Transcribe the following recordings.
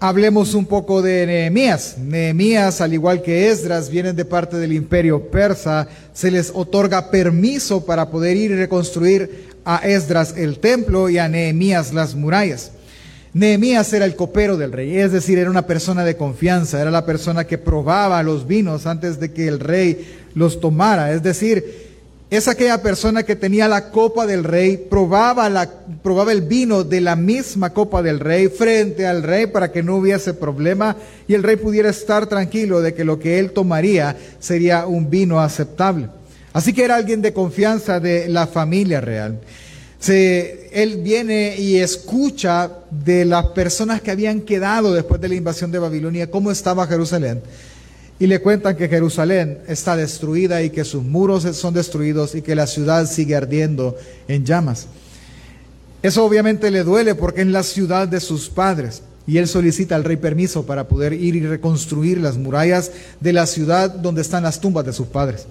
Hablemos un poco de Nehemías. Nehemías, al igual que Esdras, vienen de parte del imperio persa. Se les otorga permiso para poder ir y reconstruir a Esdras el templo y a Nehemías las murallas. Nehemías era el copero del rey, es decir, era una persona de confianza, era la persona que probaba los vinos antes de que el rey los tomara, es decir, es aquella persona que tenía la copa del rey, probaba, la, probaba el vino de la misma copa del rey frente al rey para que no hubiese problema y el rey pudiera estar tranquilo de que lo que él tomaría sería un vino aceptable. Así que era alguien de confianza de la familia real. Se, él viene y escucha de las personas que habían quedado después de la invasión de Babilonia, cómo estaba Jerusalén y le cuentan que Jerusalén está destruida y que sus muros son destruidos y que la ciudad sigue ardiendo en llamas. Eso obviamente le duele porque es la ciudad de sus padres y él solicita al rey permiso para poder ir y reconstruir las murallas de la ciudad donde están las tumbas de sus padres.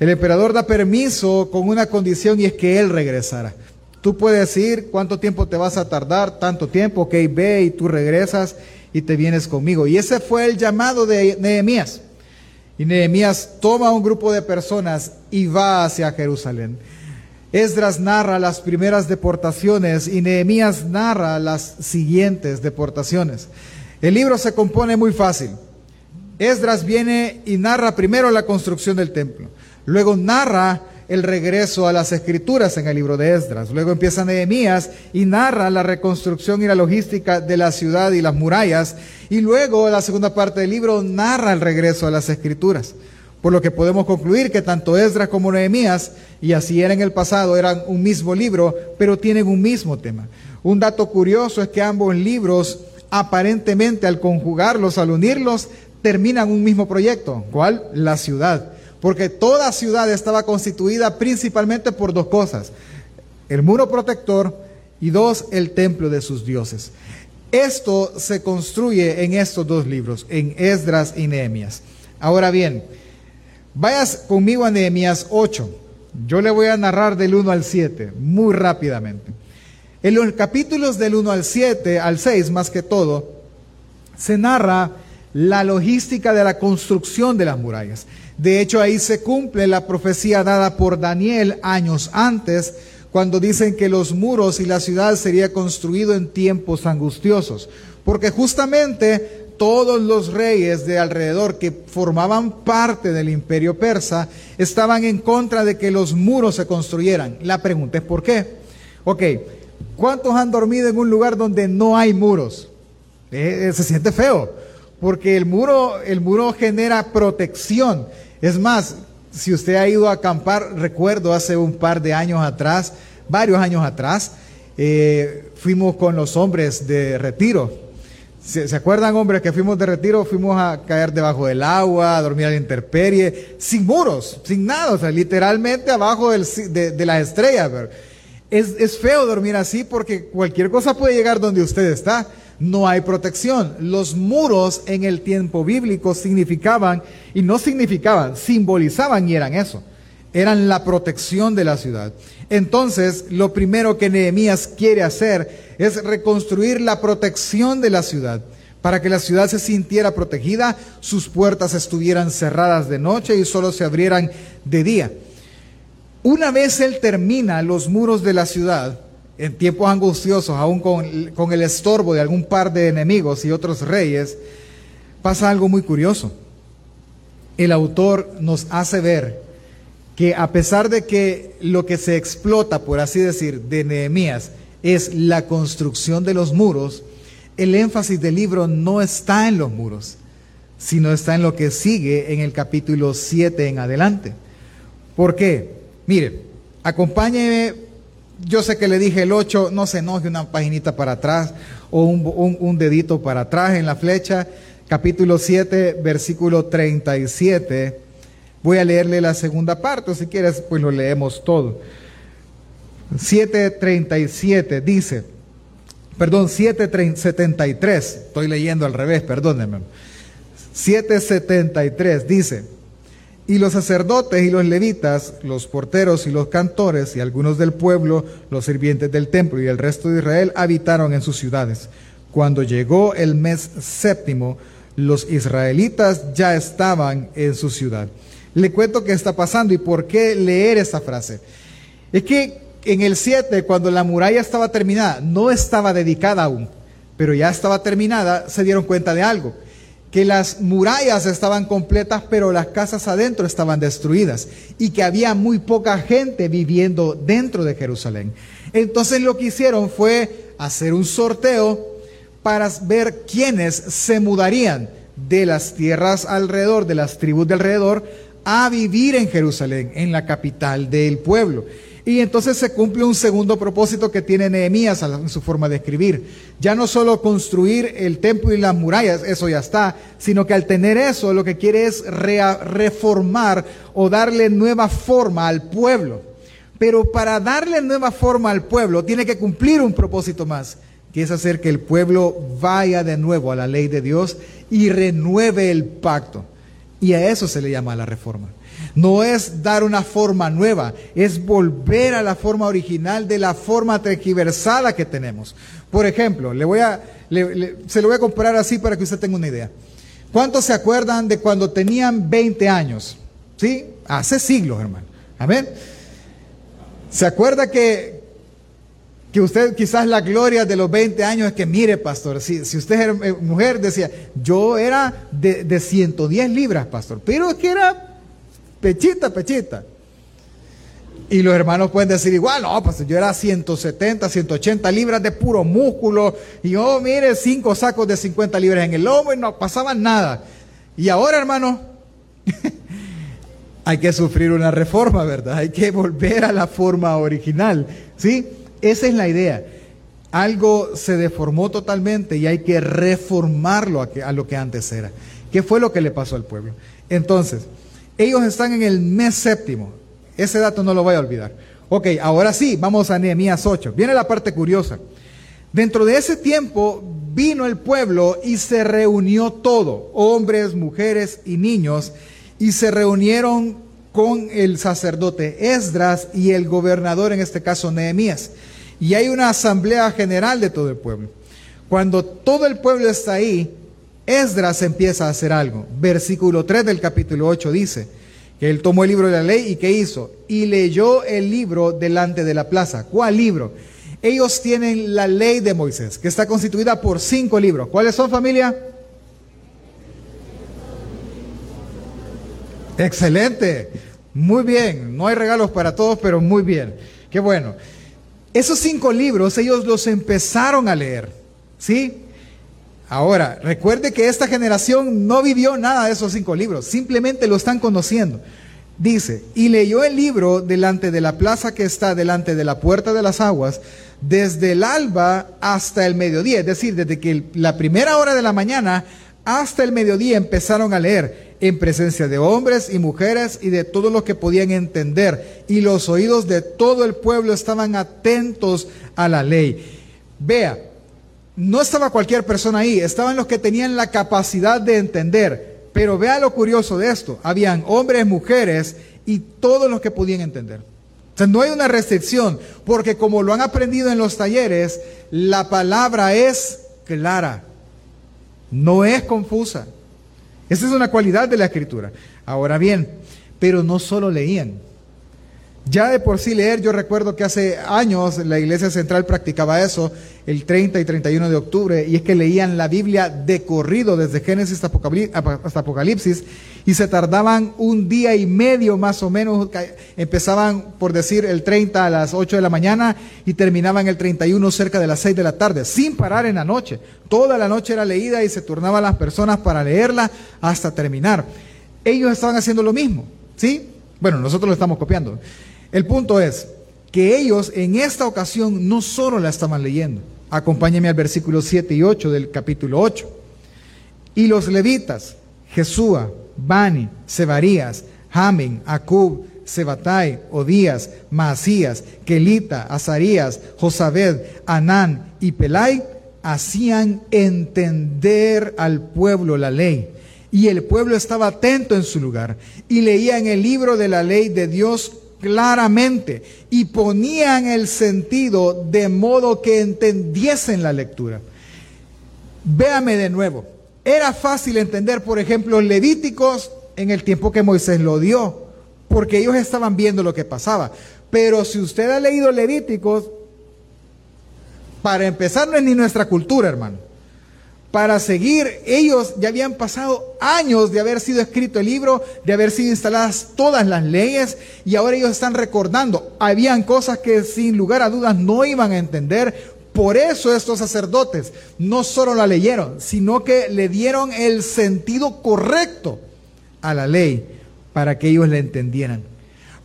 El emperador da permiso con una condición y es que él regresara. Tú puedes ir, ¿cuánto tiempo te vas a tardar? Tanto tiempo, ok, ve y tú regresas y te vienes conmigo. Y ese fue el llamado de Nehemías. Y Nehemías toma un grupo de personas y va hacia Jerusalén. Esdras narra las primeras deportaciones y Nehemías narra las siguientes deportaciones. El libro se compone muy fácil. Esdras viene y narra primero la construcción del templo, luego narra el regreso a las escrituras en el libro de Esdras. Luego empieza Nehemías y narra la reconstrucción y la logística de la ciudad y las murallas. Y luego la segunda parte del libro narra el regreso a las escrituras. Por lo que podemos concluir que tanto Esdras como Nehemías, y así era en el pasado, eran un mismo libro, pero tienen un mismo tema. Un dato curioso es que ambos libros, aparentemente al conjugarlos, al unirlos, terminan un mismo proyecto. ¿Cuál? La ciudad porque toda ciudad estaba constituida principalmente por dos cosas, el muro protector y dos, el templo de sus dioses. Esto se construye en estos dos libros, en Esdras y Nehemías. Ahora bien, vayas conmigo a Nehemías 8. Yo le voy a narrar del 1 al 7, muy rápidamente. En los capítulos del 1 al 7, al 6 más que todo, se narra la logística de la construcción de las murallas. De hecho, ahí se cumple la profecía dada por Daniel años antes, cuando dicen que los muros y la ciudad sería construido en tiempos angustiosos. Porque justamente todos los reyes de alrededor que formaban parte del imperio persa estaban en contra de que los muros se construyeran. La pregunta es ¿por qué? Ok, ¿cuántos han dormido en un lugar donde no hay muros? Eh, eh, se siente feo, porque el muro, el muro genera protección. Es más, si usted ha ido a acampar, recuerdo hace un par de años atrás, varios años atrás, eh, fuimos con los hombres de retiro. ¿Se, acuerdan, hombres, que fuimos de retiro? Fuimos a caer debajo del agua, a dormir a la intemperie, sin muros, sin nada, o sea, literalmente abajo de, de, las estrellas. Es, es feo dormir así porque cualquier cosa puede llegar donde usted está no hay protección. Los muros en el tiempo bíblico significaban, y no significaban, simbolizaban y eran eso. Eran la protección de la ciudad. Entonces, lo primero que Nehemías quiere hacer es reconstruir la protección de la ciudad. Para que la ciudad se sintiera protegida, sus puertas estuvieran cerradas de noche y solo se abrieran de día. Una vez él termina los muros de la ciudad, en tiempos angustiosos, aún con, el estorbo de algún par de enemigos y otros reyes, pasa algo muy curioso. El autor nos hace ver que a pesar de que lo que se explota, por así decir, de Nehemías es la construcción de los muros, el énfasis del libro no está en los muros, sino está en lo que sigue en el capítulo 7 en adelante. ¿Por qué? Mire, acompáñeme yo sé que le dije el 8, no se enoje una paginita para atrás o un, dedito para atrás en la flecha. Capítulo 7, versículo 37. Voy a leerle la segunda parte, si quieres, pues lo leemos todo. 7.37 dice, perdón, 7.73, estoy leyendo al revés, perdónenme. 7.73 dice, y los sacerdotes y los levitas, los porteros y los cantores y algunos del pueblo, los sirvientes del templo y el resto de Israel habitaron en sus ciudades, Cuando llegó el mes séptimo, los israelitas ya estaban en su ciudad. Le cuento qué está pasando y por qué leer esta frase. Es que en el 7, cuando la muralla estaba terminada, no estaba dedicada aún, pero ya estaba terminada, se dieron cuenta de algo, que las murallas estaban completas, pero las casas adentro estaban destruidas y que había muy poca gente viviendo dentro de Jerusalén. Entonces lo que hicieron fue hacer un sorteo para ver quiénes se mudarían de las tierras alrededor, de las tribus de alrededor, a vivir en Jerusalén, en la capital del pueblo. Y entonces se cumple un segundo propósito que tiene Nehemías en su forma de escribir. Ya no solo construir el templo y las murallas, eso ya está, sino que al tener eso lo que quiere es reformar o darle nueva forma al pueblo. Pero para darle nueva forma al pueblo tiene que cumplir un propósito más, que es hacer que el pueblo vaya de nuevo a la ley de Dios y renueve el pacto. Y a eso se le llama la reforma. No es dar una forma nueva, es volver a la forma original de la forma tergiversada que tenemos. Por ejemplo, le voy a, se lo voy a comparar así para que usted tenga una idea. ¿Cuántos se acuerdan de cuando tenían 20 años? ¿Sí? Hace siglos, hermano. Amén. ¿Se acuerda que, que usted quizás la gloria de los 20 años es que, mire, pastor, si, si usted es eh, mujer, decía, yo era de, de 110 libras, pastor, pero es que era pechita, pechita. Y los hermanos pueden decir igual, no, pues yo era 170, 180 libras de puro músculo. Y yo, mire, cinco sacos de 50 libras en el lomo y no pasaba nada. Y ahora, hermano, hay que sufrir una reforma, ¿verdad? Hay que volver a la forma original. ¿Sí? Esa es la idea. Algo se deformó totalmente y hay que reformarlo a, a lo que antes era. ¿Qué fue lo que le pasó al pueblo? Entonces, ellos están en el mes séptimo. Ese dato no lo voy a olvidar. Ok, ahora sí, vamos a Nehemías 8. Viene la parte curiosa. Dentro de ese tiempo vino el pueblo y se reunió todo, hombres, mujeres y niños, y se reunieron con el sacerdote Esdras y el gobernador, en este caso Nehemías. Y hay una asamblea general de todo el pueblo. Cuando todo el pueblo está ahí, Esdras empieza a hacer algo. Versículo 3 del capítulo 8 dice que él tomó el libro de la ley y ¿qué hizo? Y leyó el libro delante de la plaza. ¿Cuál libro? Ellos tienen la ley de Moisés, que está constituida por cinco libros. ¿Cuáles son familia? Excelente. Muy bien. No hay regalos para todos, pero muy bien. Qué bueno. Esos cinco libros ellos los empezaron a leer. ¿Sí? Ahora, recuerde que esta generación no vivió nada de esos cinco libros, simplemente lo están conociendo. Dice, y leyó el libro delante de la plaza que está delante de la puerta de las aguas, desde el alba hasta el mediodía, es decir, desde que la primera hora de la mañana hasta el mediodía empezaron a leer en presencia de hombres y mujeres y de todos los que podían entender, y los oídos de todo el pueblo estaban atentos a la ley. Vea, no estaba cualquier persona ahí, estaban los que tenían la capacidad de entender. Pero vea lo curioso de esto, habían hombres, mujeres y todos los que podían entender. O sea, no hay una restricción, porque como lo han aprendido en los talleres, la palabra es clara, no es confusa. Esa es una cualidad de la escritura. Ahora bien, pero no solo leían, ya de por sí leer, yo recuerdo que hace años la iglesia central practicaba eso, el 30 y 31 de octubre, y es que leían la Biblia de corrido desde Génesis hasta Apocalipsis, y se tardaban un día y medio más o menos, empezaban por decir el 30 a las 8 de la mañana y terminaban el 31 cerca de las 6 de la tarde, sin parar en la noche. Toda la noche era leída y se turnaban las personas para leerla hasta terminar. Ellos estaban haciendo lo mismo, ¿sí? Bueno, nosotros lo estamos copiando. El punto es que ellos en esta ocasión no solo la estaban leyendo. Acompáñenme al versículo 7 y 8 del capítulo 8. Y los levitas, Jesúa, Bani, Sebarías, Jamin, Acub, Sebatai, Odías, Maasías, Kelita, Azarías, Josabed, Anán y Pelai, hacían entender al pueblo la ley. Y el pueblo estaba atento en su lugar y leía en el libro de la ley de Dios claramente y ponían el sentido de modo que entendiesen la lectura. Véame de nuevo. Era fácil entender, por ejemplo, Levíticos en el tiempo que Moisés lo dio, porque ellos estaban viendo lo que pasaba. Pero si usted ha leído Levíticos, para empezar no es ni nuestra cultura, hermano. Para seguir, ellos ya habían pasado años de haber sido escrito el libro, de haber sido instaladas todas las leyes, y ahora ellos están recordando. Habían cosas que sin lugar a dudas no iban a entender, por eso estos sacerdotes no solo la leyeron, sino que le dieron el sentido correcto a la ley para que ellos la entendieran,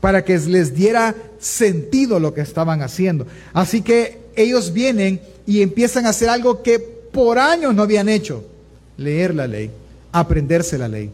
para que les diera sentido lo que estaban haciendo. Así que ellos vienen y empiezan a hacer algo que por años no habían hecho, leer la ley, aprenderse la ley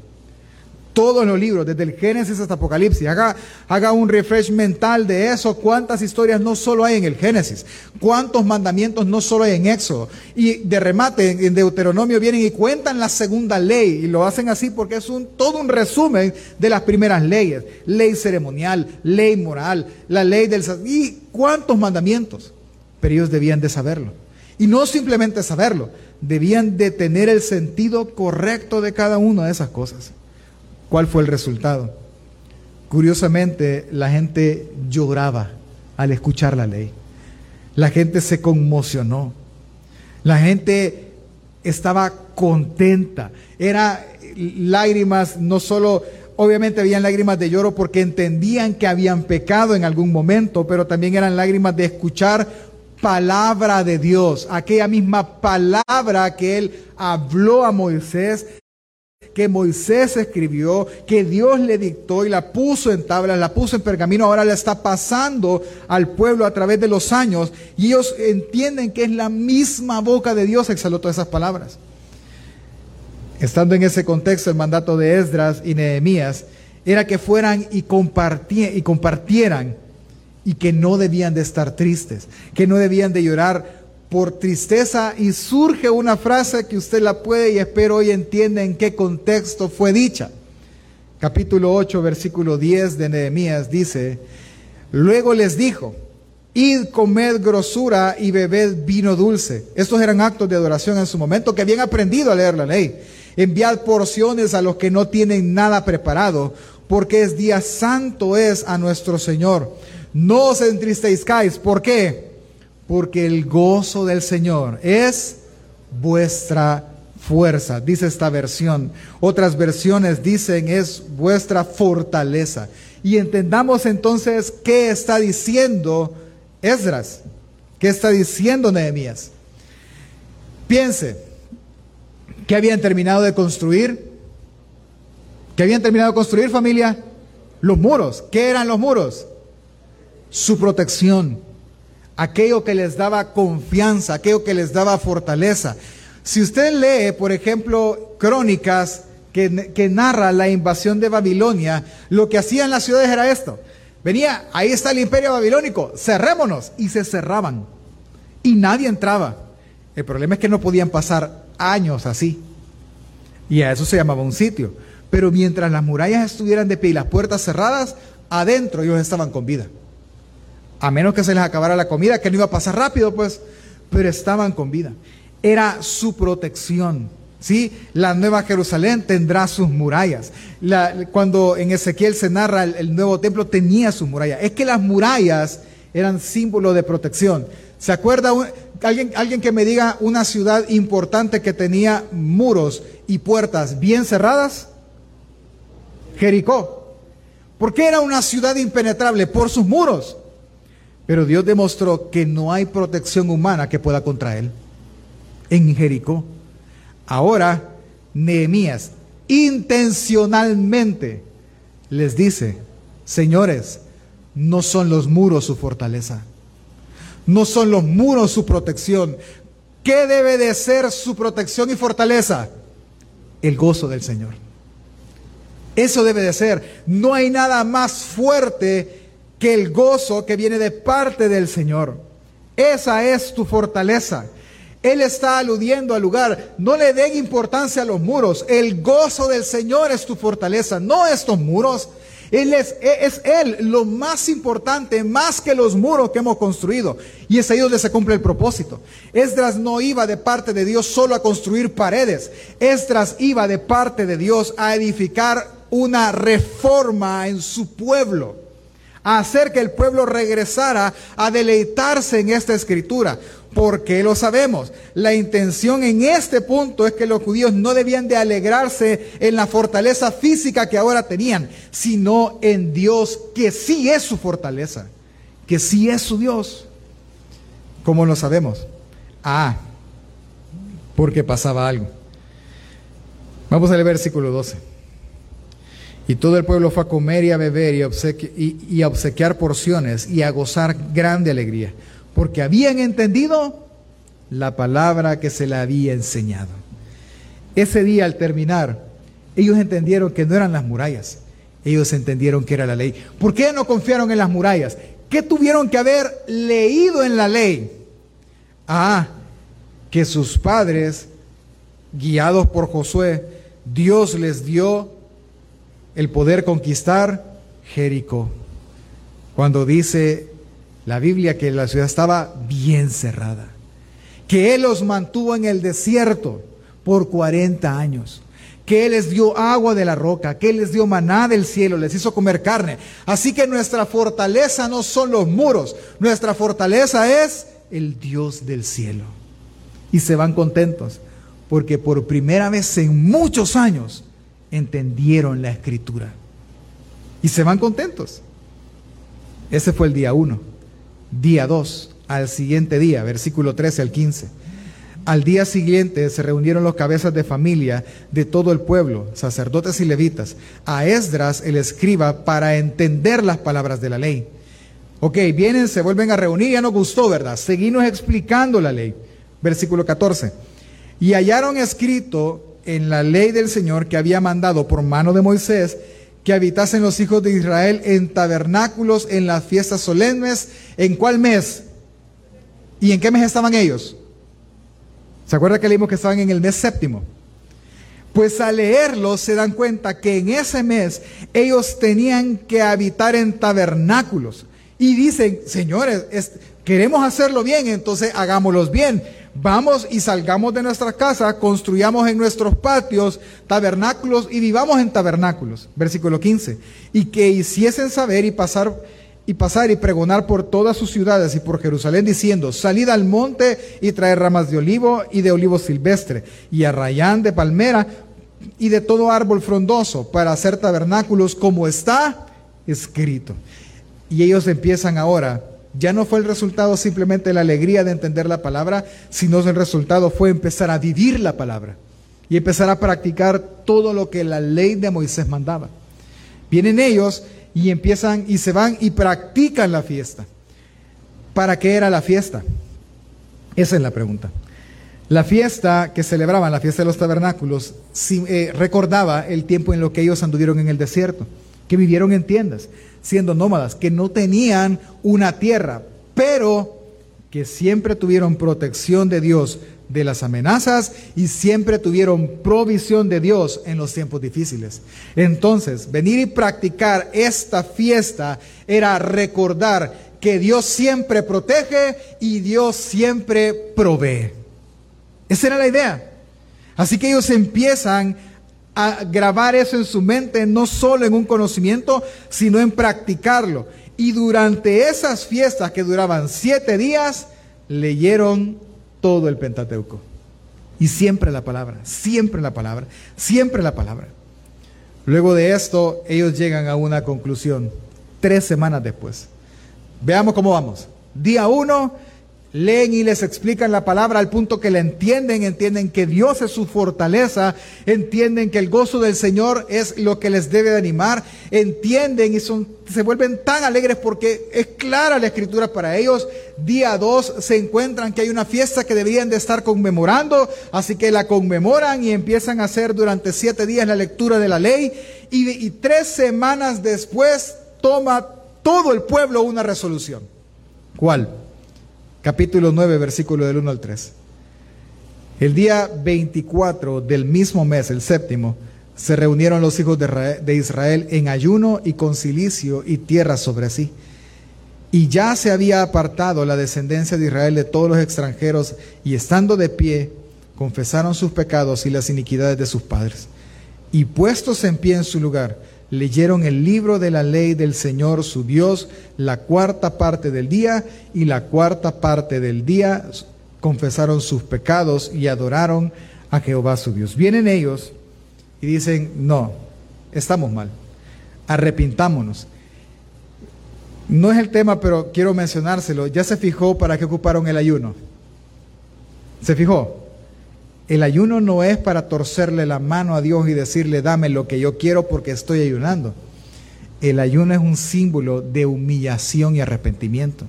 todos los libros, desde el Génesis hasta Apocalipsis. Haga, un refresh mental de eso. ¿Cuántas historias no solo hay en el Génesis? ¿Cuántos mandamientos no solo hay en Éxodo? Y de remate, en Deuteronomio vienen y cuentan la segunda ley. Y lo hacen así porque es todo un resumen de las primeras leyes. Ley ceremonial, ley moral, la ley del... ¿Y cuántos mandamientos? Pero ellos debían de saberlo. Y no simplemente saberlo, debían de tener el sentido correcto de cada una de esas cosas. ¿Cuál fue el resultado? Curiosamente, la gente lloraba al escuchar la ley. La gente se conmocionó. La gente estaba contenta. Era lágrimas, no solo, obviamente habían lágrimas de lloro porque entendían que habían pecado en algún momento, pero también eran lágrimas de escuchar palabra de Dios, aquella misma palabra que él habló a Moisés que Moisés escribió, que Dios le dictó y la puso en tablas, la puso en pergamino, ahora la está pasando al pueblo a través de los años y ellos entienden que es la misma boca de Dios exhaló todas esas palabras. Estando en ese contexto, el mandato de Esdras y Nehemías era que fueran y compartieran y que no debían de estar tristes, que no debían de llorar por tristeza y surge una frase que usted la puede y espero hoy entienda en qué contexto fue dicha. Capítulo 8, versículo 10 de Nehemías dice, luego les dijo, id comed grosura y bebed vino dulce. Estos eran actos de adoración en su momento que habían aprendido a leer la ley. Enviad porciones a los que no tienen nada preparado, porque es día santo es a nuestro Señor. No os entristezcáis. ¿Por qué? porque el gozo del Señor es vuestra fuerza, dice esta versión. Otras versiones dicen es vuestra fortaleza. Y entendamos entonces qué está diciendo Esdras, qué está diciendo Nehemías. Piense, ¿qué habían terminado de construir? ¿Qué habían terminado de construir familia? Los muros. ¿Qué eran los muros? Su protección aquello que les daba confianza, aquello que les daba fortaleza. Si usted lee, por ejemplo, crónicas que, que narra la invasión de Babilonia, lo que hacían las ciudades era esto. Venía, ahí está el imperio babilónico, cerrémonos. Y se cerraban. Y nadie entraba. El problema es que no podían pasar años así. Y a eso se llamaba un sitio. Pero mientras las murallas estuvieran de pie y las puertas cerradas, adentro ellos estaban con vida a menos que se les acabara la comida, que no iba a pasar rápido, pues, pero estaban con vida. Era su protección. ¿sí? La nueva Jerusalén tendrá sus murallas. cuando en Ezequiel se narra el, nuevo templo, tenía sus murallas. Es que las murallas eran símbolo de protección. ¿Se acuerda alguien, alguien que me diga una ciudad importante que tenía muros y puertas bien cerradas? Jericó. ¿Por qué era una ciudad impenetrable? Por sus muros. Pero Dios demostró que no hay protección humana que pueda contra él en Jericó. Ahora, Nehemías intencionalmente les dice, señores, no son los muros su fortaleza, no son los muros su protección. ¿Qué debe de ser su protección y fortaleza? El gozo del Señor. Eso debe de ser. No hay nada más fuerte que el gozo que viene de parte del Señor. Esa es tu fortaleza. Él está aludiendo al lugar. No le den importancia a los muros. El gozo del Señor es tu fortaleza, no estos muros. Él es, Él lo más importante, más que los muros que hemos construido. Y es ahí donde se cumple el propósito. Esdras no iba de parte de Dios solo a construir paredes. Esdras iba de parte de Dios a edificar una reforma en su pueblo a hacer que el pueblo regresara a deleitarse en esta escritura. Porque lo sabemos. La intención en este punto es que los judíos no debían de alegrarse en la fortaleza física que ahora tenían, sino en Dios, que sí es su fortaleza, que sí es su Dios. ¿Cómo lo sabemos? Ah, porque pasaba algo. Vamos al versículo 12. Y todo el pueblo fue a comer y a beber y a, obsequiar porciones y a gozar grande alegría, porque habían entendido la palabra que se le había enseñado. Ese día al terminar, ellos entendieron que no eran las murallas, ellos entendieron que era la ley. ¿Por qué no confiaron en las murallas? ¿Qué tuvieron que haber leído en la ley? Ah, que sus padres, guiados por Josué, Dios les dio el poder conquistar Jericó. Cuando dice la Biblia que la ciudad estaba bien cerrada, que Él los mantuvo en el desierto por 40 años, que Él les dio agua de la roca, que Él les dio maná del cielo, les hizo comer carne. Así que nuestra fortaleza no son los muros, nuestra fortaleza es el Dios del cielo. Y se van contentos, porque por primera vez en muchos años entendieron la escritura. Y se van contentos. Ese fue el día 1. Día 2, al siguiente día, versículo 13 al 15. Al día siguiente se reunieron los cabezas de familia de todo el pueblo, sacerdotes y levitas, a Esdras el escriba para entender las palabras de la ley. Ok, vienen, se vuelven a reunir, ya nos gustó, ¿verdad? Seguimos explicando la ley. Versículo 14. Y hallaron escrito en la ley del Señor que había mandado por mano de Moisés que habitasen los hijos de Israel en tabernáculos en las fiestas solemnes. ¿En cuál mes? ¿Y en qué mes estaban ellos? ¿Se acuerda que leímos que estaban en el mes séptimo? Pues al leerlo se dan cuenta que en ese mes ellos tenían que habitar en tabernáculos. Y dicen, señores, queremos hacerlo bien, entonces hagámoslos bien vamos y salgamos de nuestra casa, construyamos en nuestros patios tabernáculos y vivamos en tabernáculos. Versículo 15. Y que hiciesen saber y pasar y pasar y pregonar por todas sus ciudades y por Jerusalén diciendo, salid al monte y traed ramas de olivo y de olivo silvestre y arrayán de palmera y de todo árbol frondoso para hacer tabernáculos como está escrito. Y ellos empiezan ahora ya no fue el resultado simplemente la alegría de entender la palabra, sino el resultado fue empezar a vivir la palabra y empezar a practicar todo lo que la ley de Moisés mandaba. Vienen ellos y empiezan y se van y practican la fiesta. ¿Para qué era la fiesta? Esa es la pregunta. La fiesta que celebraban, la fiesta de los tabernáculos, eh, recordaba el tiempo en lo que ellos anduvieron en el desierto, que vivieron en tiendas, siendo nómadas, que no tenían una tierra, pero que siempre tuvieron protección de Dios de las amenazas y siempre tuvieron provisión de Dios en los tiempos difíciles. Entonces, venir y practicar esta fiesta era recordar que Dios siempre protege y Dios siempre provee. Esa era la idea. Así que ellos empiezan a grabar eso en su mente, no solo en un conocimiento, sino en practicarlo. Y durante esas fiestas que duraban siete días, leyeron todo el Pentateuco. Y siempre la palabra, siempre la palabra, siempre la palabra. Luego de esto, ellos llegan a una conclusión, tres semanas después. Veamos cómo vamos. Día uno, leen y les explican la palabra al punto que la entienden, entienden que Dios es su fortaleza, entienden que el gozo del Señor es lo que les debe de animar, entienden y son, se vuelven tan alegres porque es clara la escritura para ellos. Día 2 se encuentran que hay una fiesta que deberían de estar conmemorando, así que la conmemoran y empiezan a hacer durante siete días la lectura de la ley y, y tres semanas después toma todo el pueblo una resolución. ¿Cuál? Capítulo 9, versículo del 1 al 3. El día 24 del mismo mes, el séptimo, se reunieron los hijos de Israel en ayuno y con silicio y tierra sobre sí. Y ya se había apartado la descendencia de Israel de todos los extranjeros y estando de pie, confesaron sus pecados y las iniquidades de sus padres. Y puestos en pie en su lugar, leyeron el libro de la ley del Señor su Dios la cuarta parte del día y la cuarta parte del día confesaron sus pecados y adoraron a Jehová su Dios. Vienen ellos y dicen, no, estamos mal, arrepintámonos. No es el tema, pero quiero mencionárselo. Ya se fijó para qué ocuparon el ayuno. ¿Se fijó? El ayuno no es para torcerle la mano a Dios y decirle, dame lo que yo quiero porque estoy ayunando. El ayuno es un símbolo de humillación y arrepentimiento.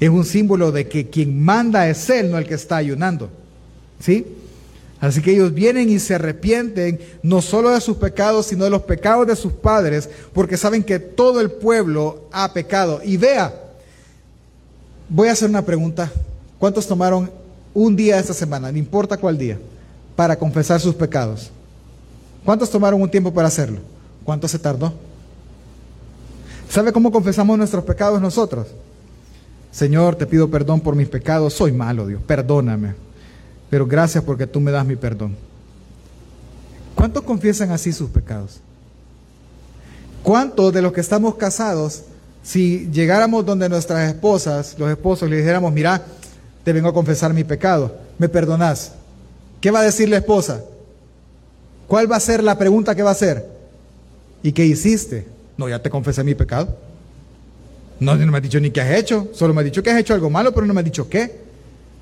Es un símbolo de que quien manda es Él, no el que está ayunando. ¿Sí? Así que ellos vienen y se arrepienten no solo de sus pecados, sino de los pecados de sus padres, porque saben que todo el pueblo ha pecado. Y vea, voy a hacer una pregunta. ¿Cuántos tomaron un día esta semana, no importa cuál día, para confesar sus pecados? ¿Cuántos tomaron un tiempo para hacerlo? ¿Cuánto se tardó? ¿Sabe cómo confesamos nuestros pecados nosotros? Señor, te pido perdón por mis pecados, soy malo, Dios, perdóname pero gracias porque tú me das mi perdón. ¿Cuántos confiesan así sus pecados? ¿Cuántos de los que estamos casados, si llegáramos donde nuestras esposas, los esposos, le dijéramos, mira, te vengo a confesar mi pecado, ¿me perdonás? ¿Qué va a decir la esposa? ¿Cuál va a ser la pregunta que va a hacer? ¿Y qué hiciste? No, ya te confesé mi pecado. No, no me has dicho ni qué has hecho, solo me has dicho que has hecho algo malo, pero no me has dicho qué.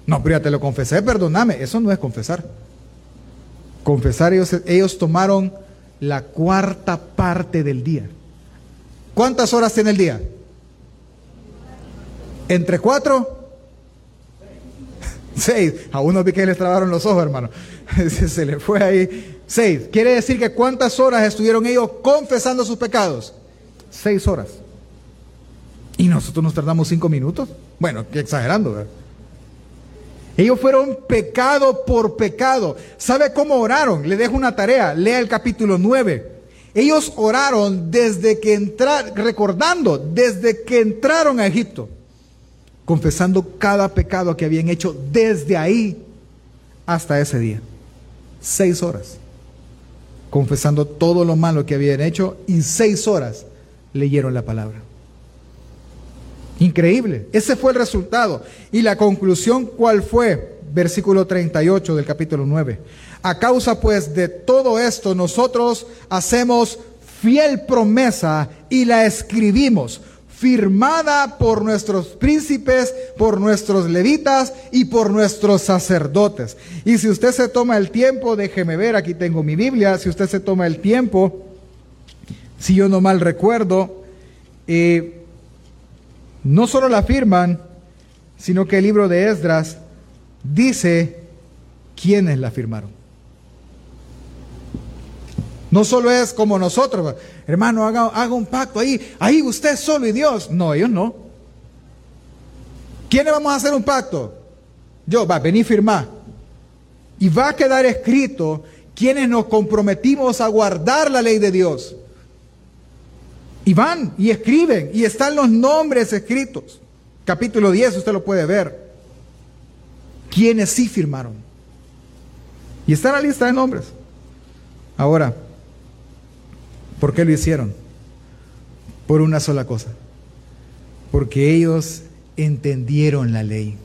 No, pero ya te lo confesé, perdóname. Eso no es confesar. Confesar, ellos, ellos tomaron la cuarta parte del día. ¿Cuántas horas tiene el día? ¿Entre cuatro? Seis. A uno vi que les trabaron los ojos, hermano. Se le fue ahí. Seis. Quiere decir que cuántas horas estuvieron ellos confesando sus pecados? Seis horas. ¿Y nosotros nos tardamos cinco minutos? Bueno, exagerando, ¿verdad? Ellos fueron pecado por pecado. ¿Sabe cómo oraron? Le dejo una tarea. Lea el capítulo 9. Ellos oraron desde que entraron, recordando, desde que entraron a Egipto, confesando cada pecado que habían hecho desde ahí hasta ese día. Seis horas. Confesando todo lo malo que habían hecho y seis horas leyeron la palabra. Increíble. Ese fue el resultado. Y la conclusión, ¿cuál fue? Versículo 38 del capítulo 9. A causa pues de todo esto, nosotros hacemos fiel promesa y la escribimos, firmada por nuestros príncipes, por nuestros levitas y por nuestros sacerdotes. Y si usted se toma el tiempo, déjeme ver, aquí tengo mi Biblia, si usted se toma el tiempo, si yo no mal recuerdo, eh, no solo la firman, sino que el libro de Esdras dice quiénes la firmaron. No solo es como nosotros, hermano, haga, un pacto ahí, ahí usted solo y Dios. No, ellos no. ¿Quiénes vamos a hacer un pacto? Yo, va, vení firmar. Y va a quedar escrito quienes nos comprometimos a guardar la ley de Dios. Y van y escriben y están los nombres escritos. Capítulo 10, usted lo puede ver. Quienes sí firmaron. Y está la lista de nombres. Ahora, ¿por qué lo hicieron? Por una sola cosa. Porque ellos entendieron la ley.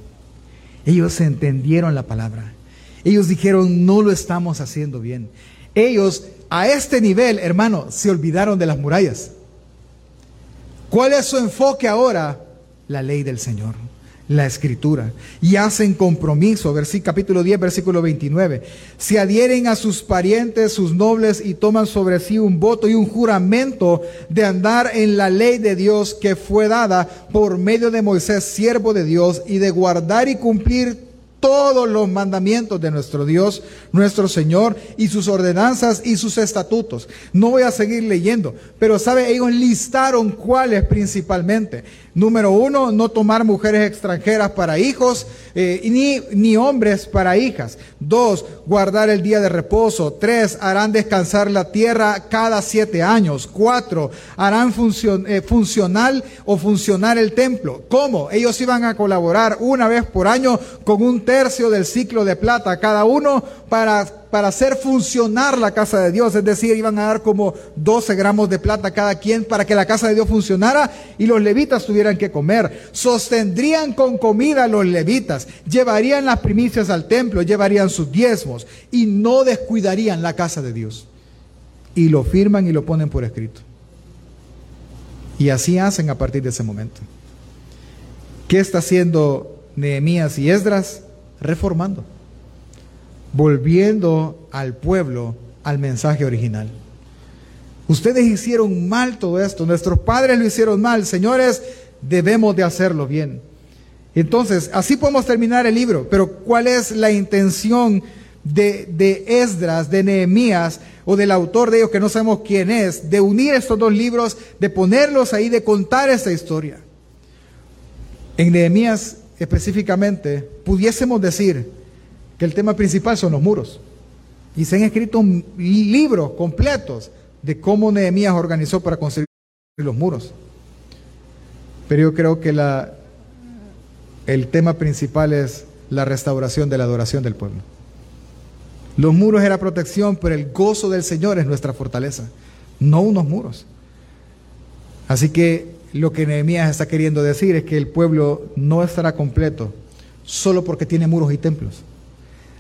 Ellos entendieron la palabra. Ellos dijeron, no lo estamos haciendo bien. Ellos, a este nivel, hermano, se olvidaron de las murallas. ¿Cuál es su enfoque ahora? La ley del Señor, la escritura. Y hacen compromiso, versículo, capítulo 10, versículo 29. Se adhieren a sus parientes, sus nobles, y toman sobre sí un voto y un juramento de andar en la ley de Dios que fue dada por medio de Moisés, siervo de Dios, y de guardar y cumplir todos los mandamientos de nuestro Dios, nuestro Señor, y sus ordenanzas y sus estatutos. No voy a seguir leyendo, pero sabe, ellos listaron cuáles principalmente. Número uno, no tomar mujeres extranjeras para hijos, eh, ni, ni hombres para hijas. Dos, guardar el día de reposo. Tres, harán descansar la tierra cada siete años. Cuatro, harán eh, funcional o funcionar el templo. ¿Cómo? Ellos iban a colaborar una vez por año con un tercio del ciclo de plata cada uno para para hacer funcionar la casa de Dios. Es decir, iban a dar como 12 gramos de plata cada quien para que la casa de Dios funcionara y los levitas tuvieran que comer. Sostendrían con comida a los levitas, llevarían las primicias al templo, llevarían sus diezmos y no descuidarían la casa de Dios. Y lo firman y lo ponen por escrito. Y así hacen a partir de ese momento. ¿Qué está haciendo Nehemías y Esdras? Reformando volviendo al pueblo al mensaje original. Ustedes hicieron mal todo esto, nuestros padres lo hicieron mal, señores, debemos de hacerlo bien. Entonces, así podemos terminar el libro, pero ¿cuál es la intención de, de Esdras, de Nehemías o del autor de ellos que no sabemos quién es, de unir estos dos libros, de ponerlos ahí, de contar esta historia? En Nehemías específicamente, pudiésemos decir, que el tema principal son los muros. Y se han escrito libros completos de cómo Nehemías organizó para construir los muros. Pero yo creo que el tema principal es la restauración de la adoración del pueblo. Los muros era protección, pero el gozo del Señor es nuestra fortaleza, no unos muros. Así que lo que Nehemías está queriendo decir es que el pueblo no estará completo solo porque tiene muros y templos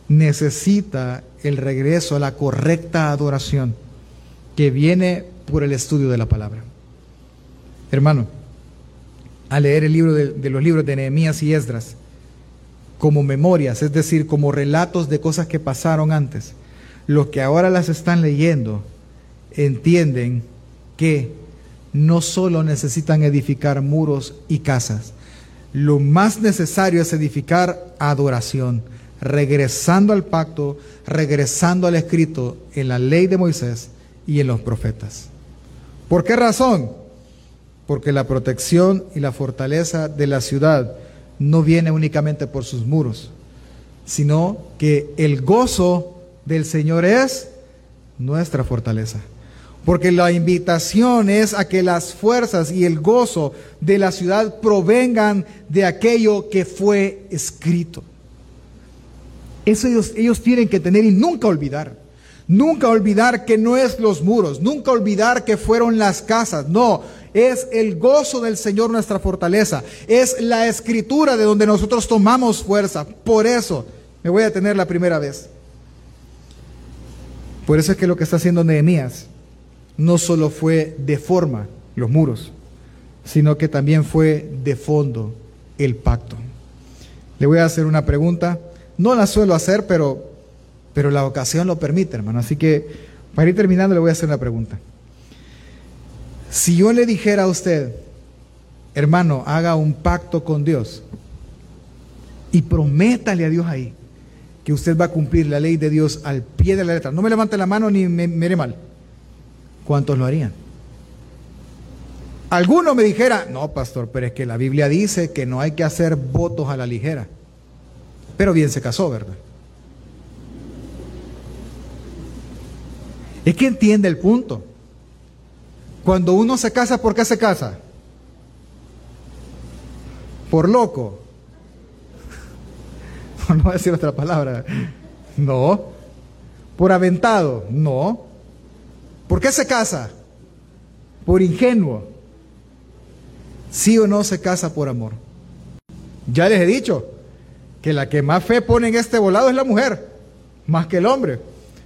necesita el regreso a la correcta adoración que viene por el estudio de la palabra. Hermano, al leer el libro de, los libros de Nehemías y Esdras, como memorias, es decir, como relatos de cosas que pasaron antes, los que ahora las están leyendo entienden que no solo necesitan edificar muros y casas, lo más necesario es edificar adoración regresando al pacto, regresando al escrito en la ley de Moisés y en los profetas. ¿Por qué razón? Porque la protección y la fortaleza de la ciudad no viene únicamente por sus muros, sino que el gozo del Señor es nuestra fortaleza. Porque la invitación es a que las fuerzas y el gozo de la ciudad provengan de aquello que fue escrito. Eso ellos, tienen que tener y nunca olvidar. Nunca olvidar que no es los muros, nunca olvidar que fueron las casas, no, es el gozo del Señor nuestra fortaleza, es la escritura de donde nosotros tomamos fuerza. Por eso me voy a tener la primera vez. Por eso es que lo que está haciendo Nehemías no solo fue de forma los muros, sino que también fue de fondo el pacto. Le voy a hacer una pregunta. No la suelo hacer, pero, pero la ocasión lo permite, hermano. Así que para ir terminando le voy a hacer una pregunta. Si yo le dijera a usted, hermano, haga un pacto con Dios y prométale a Dios ahí que usted va a cumplir la ley de Dios al pie de la letra. No me levante la mano ni me mire mal. ¿Cuántos lo harían? Alguno me dijera, no, pastor, pero es que la Biblia dice que no hay que hacer votos a la ligera. Pero bien se casó, ¿verdad? Es que entiende el punto. Cuando uno se casa, ¿por qué se casa? Por loco. No voy a decir otra palabra. No. Por aventado. No. ¿Por qué se casa? Por ingenuo. Sí o no se casa por amor. Ya les he dicho, que la que más fe pone en este volado es la mujer, más que el hombre.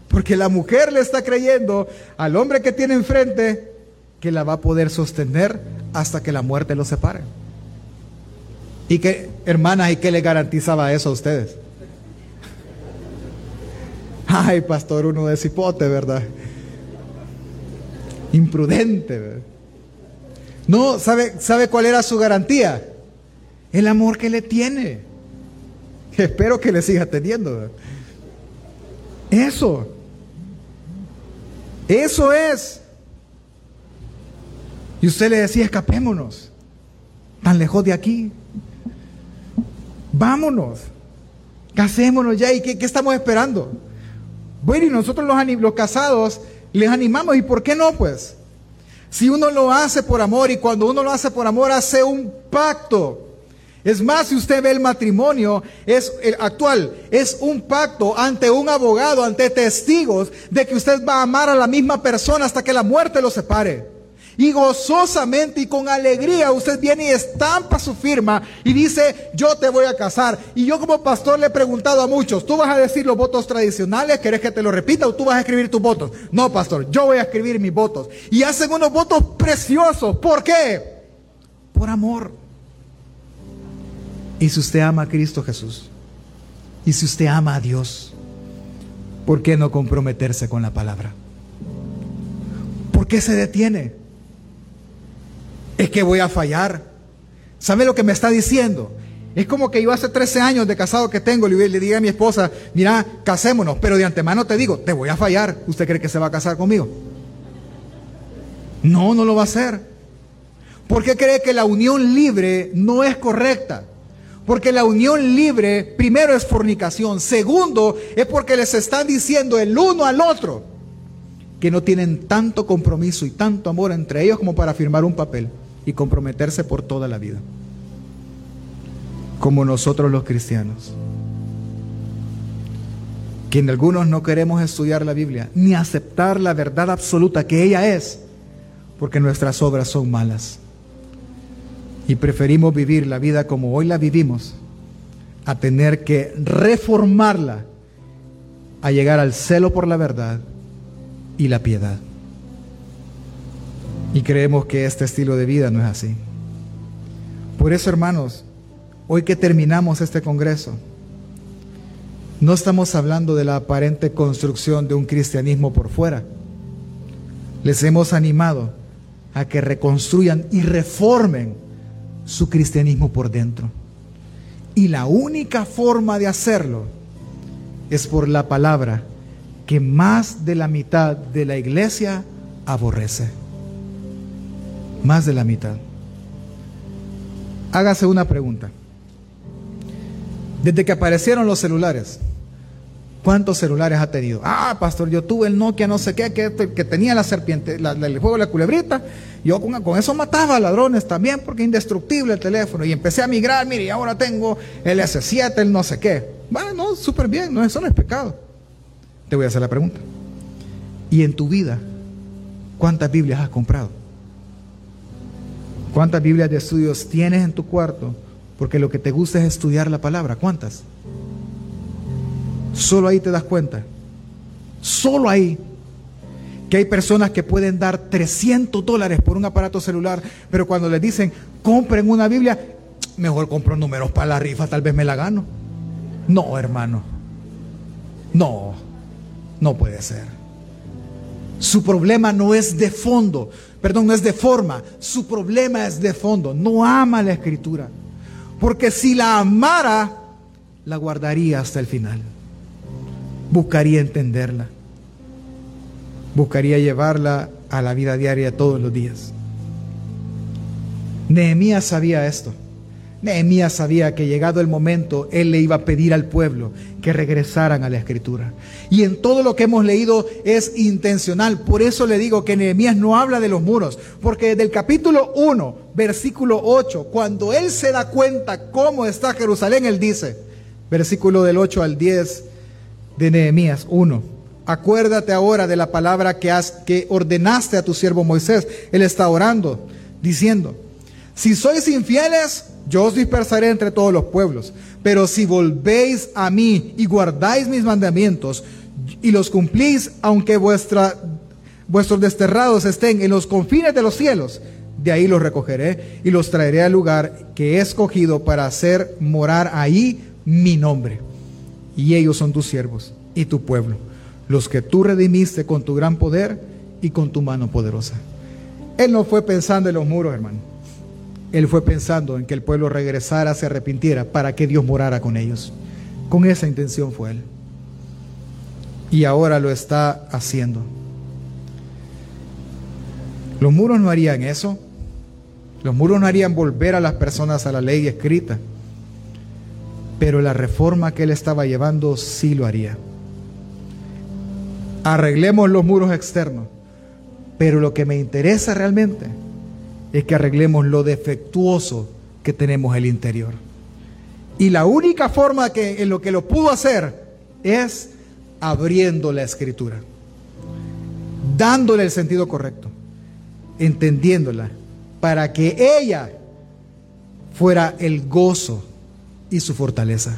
Porque la mujer le está creyendo al hombre que tiene enfrente que la va a poder sostener hasta que la muerte lo separe. Y que, hermanas, ¿y qué le garantizaba eso a ustedes? Ay, pastor, uno de cipote, ¿verdad? Imprudente. No, ¿sabe, ¿sabe cuál era su garantía? El amor que le tiene. Espero que le siga teniendo. Eso. Eso es. Y usted le decía, escapémonos. tan lejos de aquí. Vámonos, casémonos ya. ¿Y qué, estamos esperando? Bueno, y nosotros los, los casados les animamos. ¿Y por qué no, pues? Si uno lo hace por amor y cuando uno lo hace por amor hace un pacto. Es más, si usted ve el matrimonio es el actual, es un pacto ante un abogado, ante testigos de que usted va a amar a la misma persona hasta que la muerte lo separe. Y gozosamente y con alegría usted viene y estampa su firma y dice, yo te voy a casar. Y yo como pastor le he preguntado a muchos, ¿tú vas a decir los votos tradicionales? ¿Querés que te lo repita o tú vas a escribir tus votos? No, pastor, yo voy a escribir mis votos. Y hacen unos votos preciosos. ¿Por qué? Por amor. Y si usted ama a Cristo Jesús, y si usted ama a Dios, ¿por qué no comprometerse con la palabra? ¿Por qué se detiene? es que voy a fallar. ¿Sabe lo que me está diciendo? Es como que yo hace 13 años de casado que tengo, le, le diga a mi esposa, mira, casémonos, pero de antemano te digo, te voy a fallar. ¿Usted cree que se va a casar conmigo? No, no lo va a hacer. ¿Por qué cree que la unión libre no es correcta? Porque la unión libre, primero es fornicación, segundo es porque les están diciendo el uno al otro que no tienen tanto compromiso y tanto amor entre ellos como para firmar un papel y comprometerse por toda la vida, como nosotros los cristianos, que algunos no queremos estudiar la Biblia ni aceptar la verdad absoluta que ella es, porque nuestras obras son malas. Y preferimos vivir la vida como hoy la vivimos, a tener que reformarla, a llegar al celo por la verdad y la piedad. Y creemos que este estilo de vida no es así. Por eso, hermanos, hoy que terminamos este Congreso, no estamos hablando de la aparente construcción de un cristianismo por fuera. Les hemos animado a que reconstruyan y reformen su cristianismo por dentro. Y la única forma de hacerlo es por la palabra que más de la mitad de la iglesia aborrece. Más de la mitad. Hágase una pregunta. Desde que aparecieron los celulares, ¿cuántos celulares ha tenido? Ah, pastor, yo tuve el Nokia no sé qué, que, que tenía la serpiente, el juego de la culebrita. Yo con, eso mataba ladrones también porque indestructible el teléfono. Y empecé a migrar, mire, y ahora tengo el S7, el no sé qué. Bueno, no, súper bien, no, eso no es pecado. Te voy a hacer la pregunta. ¿Y en tu vida cuántas Biblias has comprado? ¿Cuántas Biblias de estudios tienes en tu cuarto? Porque lo que te gusta es estudiar la palabra. ¿Cuántas? Solo ahí te das cuenta. Solo ahí. Que hay personas que pueden dar 300 dólares por un aparato celular, pero cuando les dicen, compren una Biblia, mejor compro números para la rifa, tal vez me la gano. No, hermano. No, no puede ser. Su problema no es de fondo, perdón, no es de forma, su problema es de fondo. No ama la escritura. Porque si la amara, la guardaría hasta el final. Buscaría entenderla. Buscaría llevarla a la vida diaria todos los días. Nehemías sabía esto. Nehemías sabía que llegado el momento, él le iba a pedir al pueblo que regresaran a la escritura. Y en todo lo que hemos leído es intencional. Por eso le digo que Nehemías no habla de los muros, porque desde el capítulo 1, versículo 8, cuando él se da cuenta cómo está Jerusalén, él dice, versículo del 8 al 10 de Nehemías 1, acuérdate ahora de la palabra que, has, que ordenaste a tu siervo Moisés. Él está orando, diciendo, si sois infieles, yo os dispersaré entre todos los pueblos. Pero si volvéis a mí y guardáis mis mandamientos y los cumplís, aunque vuestra, vuestros desterrados estén en los confines de los cielos, de ahí los recogeré y los traeré al lugar que he escogido para hacer morar ahí mi nombre. Y ellos son tus siervos y tu pueblo, los que tú redimiste con tu gran poder y con tu mano poderosa. Él no fue pensando en los muros, hermano. Él fue pensando en que el pueblo regresara, se arrepintiera, para que Dios morara con ellos. Con esa intención fue Él. Y ahora lo está haciendo. Los muros no harían eso. Los muros no harían volver a las personas a la ley escrita, pero la reforma que él estaba llevando sí lo haría. Arreglemos los muros externos, pero lo que me interesa realmente es que arreglemos lo defectuoso que tenemos el interior. Y la única forma que en lo que lo pudo hacer es abriendo la escritura, dándole el sentido correcto, entendiéndola, para que ella fuera el gozo y su fortaleza.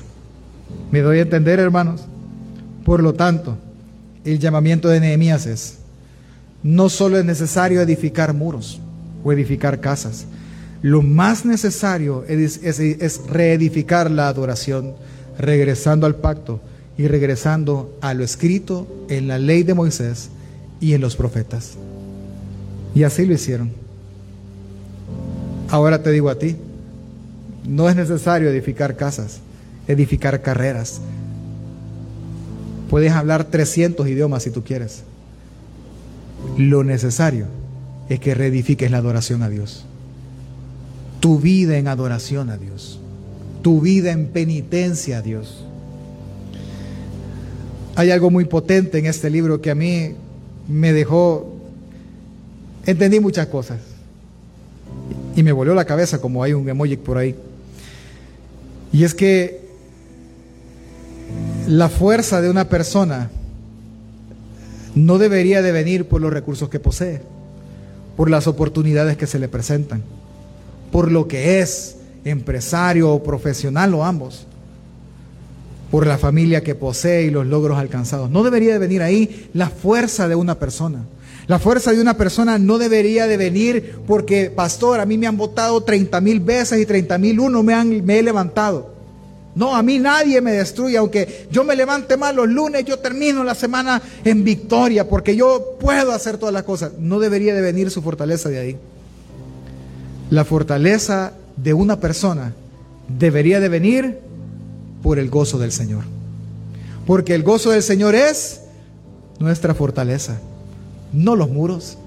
¿Me doy a entender, hermanos? Por lo tanto, el llamamiento de Nehemías es, no solo es necesario edificar muros o edificar casas, lo más necesario es, reedificar la adoración, regresando al pacto y regresando a lo escrito en la ley de Moisés y en los profetas. Y así lo hicieron. Ahora te digo a ti, no es necesario edificar casas, edificar carreras. Puedes hablar 300 idiomas si tú quieres. Lo necesario es que reedifiques la adoración a Dios tu vida en adoración a Dios, tu vida en penitencia a Dios. Hay algo muy potente en este libro que a mí me dejó, entendí muchas cosas y me volvió la cabeza como hay un emoji por ahí. Y es que la fuerza de una persona no debería de venir por los recursos que posee, por las oportunidades que se le presentan por lo que es, empresario o profesional o ambos, por la familia que posee y los logros alcanzados. No debería de venir ahí la fuerza de una persona. La fuerza de una persona no debería de venir porque, pastor, a mí me han votado 30 mil veces y 30 mil uno me, han, me he levantado. No, a mí nadie me destruye, aunque yo me levante mal los lunes, yo termino la semana en victoria porque yo puedo hacer todas las cosas. No debería de venir su fortaleza de ahí. La fortaleza de una persona debería de venir por el gozo del Señor. Porque el gozo del Señor es nuestra fortaleza, no los muros,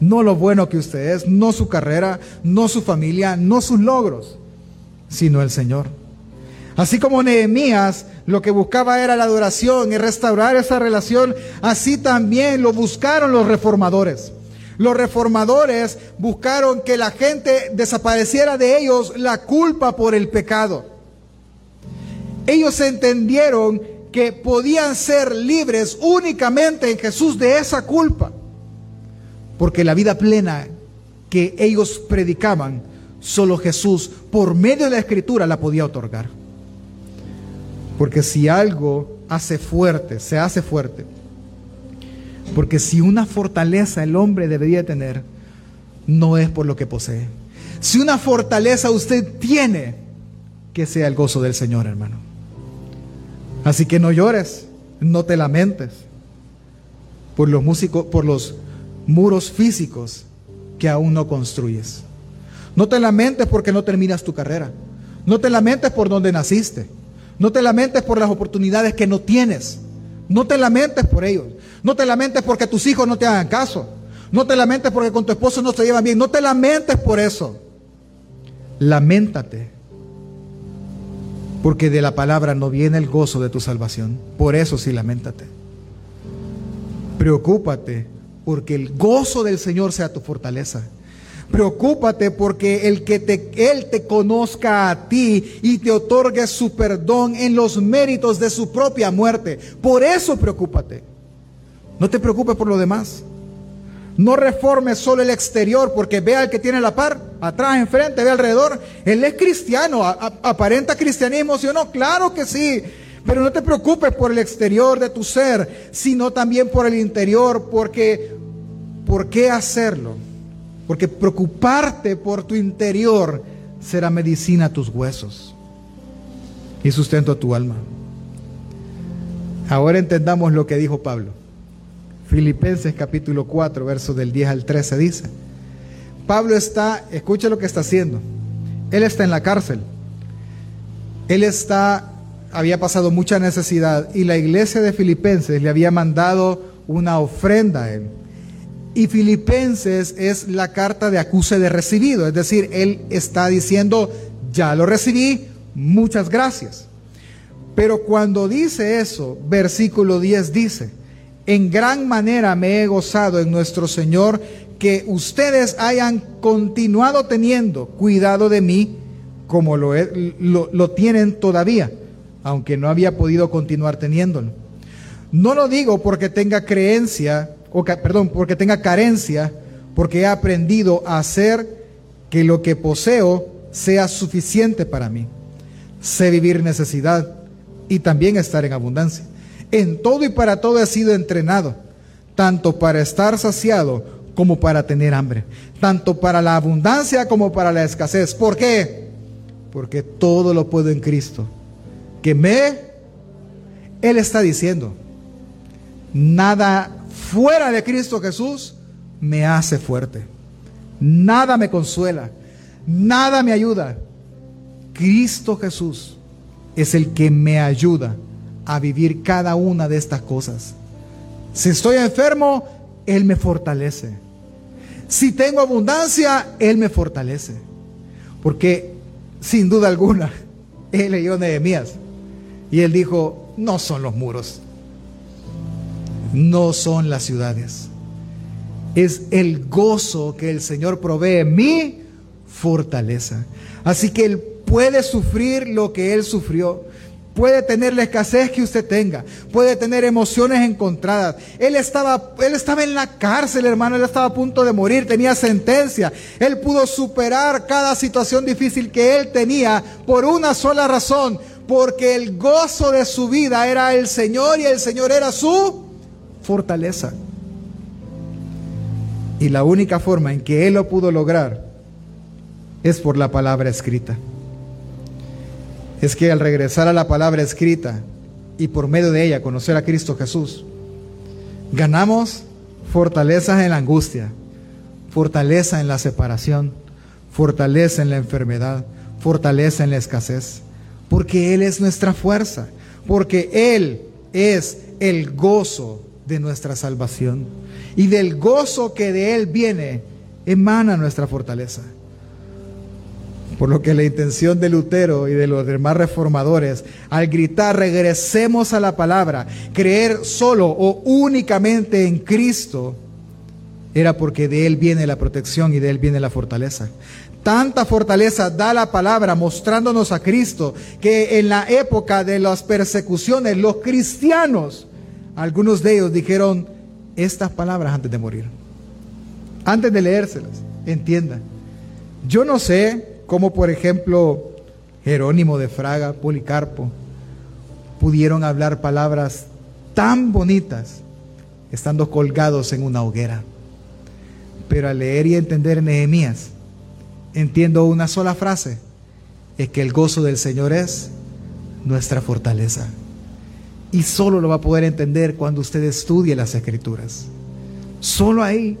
no lo bueno que usted es, no su carrera, no su familia, no sus logros, sino el Señor. Así como Nehemías lo que buscaba era la adoración y restaurar esa relación, así también lo buscaron los reformadores. Los reformadores buscaron que la gente desapareciera de ellos la culpa por el pecado. Ellos entendieron que podían ser libres únicamente en Jesús de esa culpa. Porque la vida plena que ellos predicaban, solo Jesús, por medio de la escritura, la podía otorgar. Porque si algo hace fuerte, se hace fuerte, porque si una fortaleza el hombre debería tener, no es por lo que posee. Si una fortaleza usted tiene, que sea el gozo del Señor, hermano. Así que no llores, no te lamentes por los músicos, por los muros físicos que aún no construyes. No te lamentes porque no terminas tu carrera. No te lamentes por donde naciste. No te lamentes por las oportunidades que no tienes. No te lamentes por ellos. No te lamentes porque tus hijos no te hagan caso. No te lamentes porque con tu esposo no se llevan bien. No te lamentes por eso. Lamentate. Porque de la palabra no viene el gozo de tu salvación. Por eso sí, lamentate. Preocúpate porque el gozo del Señor sea tu fortaleza. Preocúpate porque el que te, Él te conozca a ti y te otorgue su perdón en los méritos de su propia muerte. Por eso preocúpate. No te preocupes por lo demás. No reformes solo el exterior porque vea al que tiene la par, atrás, enfrente, ve alrededor. Él es cristiano, aparenta cristianismo, ¿sí o no? Claro que sí. Pero no te preocupes por el exterior de tu ser, sino también por el interior, porque ¿por qué hacerlo? Porque preocuparte por tu interior será medicina a tus huesos y sustento a tu alma. Ahora entendamos lo que dijo Pablo. Filipenses capítulo 4, versos del 10 al 13 dice, Pablo está, escucha lo que está haciendo, él está en la cárcel, él está, había pasado mucha necesidad y la iglesia de Filipenses le había mandado una ofrenda a él. Y Filipenses es la carta de acuse de recibido, es decir, él está diciendo, ya lo recibí, muchas gracias. Pero cuando dice eso, versículo 10 dice, en gran manera me he gozado en nuestro Señor que ustedes hayan continuado teniendo cuidado de mí como lo, lo, tienen todavía, aunque no había podido continuar teniéndolo. No lo digo porque tenga creencia, perdón, porque tenga carencia, porque he aprendido a hacer que lo que poseo sea suficiente para mí. Sé vivir necesidad y también estar en abundancia. En todo y para todo he sido entrenado, tanto para estar saciado como para tener hambre, tanto para la abundancia como para la escasez. ¿Por qué? Porque todo lo puedo en Cristo, que me, Él está diciendo, nada fuera de Cristo Jesús me hace fuerte, nada me consuela, nada me ayuda. Cristo Jesús es el que me ayuda a vivir cada una de estas cosas. Si estoy enfermo, Él me fortalece. Si tengo abundancia, Él me fortalece. Porque sin duda alguna, Él leyó Nehemías y Él dijo, no son los muros, no son las ciudades. Es el gozo que el Señor provee mi fortaleza. Así que Él puede sufrir lo que Él sufrió. Puede tener la escasez que usted tenga. Puede tener emociones encontradas. Él estaba, él estaba en la cárcel, hermano. Él estaba a punto de morir. Tenía sentencia. Él pudo superar cada situación difícil que él tenía por una sola razón. Porque el gozo de su vida era el Señor y el Señor era su fortaleza. Y la única forma en que él lo pudo lograr es por la palabra escrita es que al regresar a la palabra escrita y por medio de ella conocer a Cristo Jesús, ganamos fortalezas en la angustia, fortaleza en la separación, fortaleza en la enfermedad, fortaleza en la escasez, porque Él es nuestra fuerza, porque Él es el gozo de nuestra salvación y del gozo que de Él viene emana nuestra fortaleza. Por lo que la intención de Lutero y de los demás reformadores, al gritar regresemos a la palabra, creer solo o únicamente en Cristo, era porque de Él viene la protección y de Él viene la fortaleza. Tanta fortaleza da la palabra mostrándonos a Cristo que en la época de las persecuciones los cristianos, algunos de ellos dijeron estas palabras antes de morir. Antes de leérselas, entiendan. Yo no sé como por ejemplo Jerónimo de Fraga, Policarpo, pudieron hablar palabras tan bonitas estando colgados en una hoguera. Pero al leer y entender Nehemías, entiendo una sola frase, es que el gozo del Señor es nuestra fortaleza. Y solo lo va a poder entender cuando usted estudie las escrituras. Solo ahí.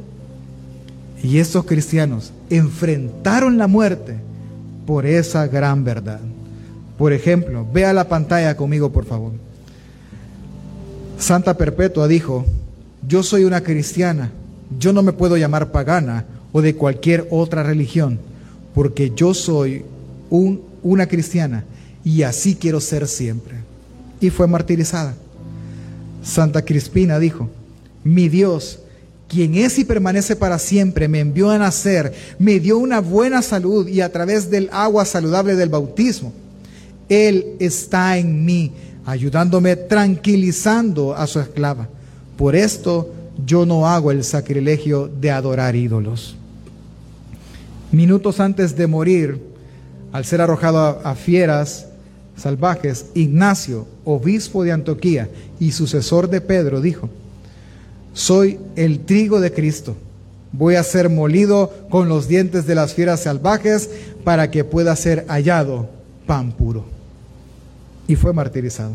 Y estos cristianos enfrentaron la muerte por esa gran verdad. Por ejemplo, vea la pantalla conmigo, por favor. Santa Perpetua dijo, yo soy una cristiana, yo no me puedo llamar pagana o de cualquier otra religión, porque yo soy un, una cristiana y así quiero ser siempre. Fue martirizada. Santa Crispina dijo, mi Dios quien es y permanece para siempre, me envió a nacer, me dio una buena salud y a través del agua saludable del bautismo, Él está en mí, ayudándome, tranquilizando a su esclava. Por esto yo no hago el sacrilegio de adorar ídolos. Minutos antes de morir, al ser arrojado a, fieras salvajes, Ignacio, obispo de Antioquía y sucesor de Pedro, dijo, soy el trigo de Cristo. Voy a ser molido con los dientes de las fieras salvajes para que pueda ser hallado pan puro. Y fue martirizado.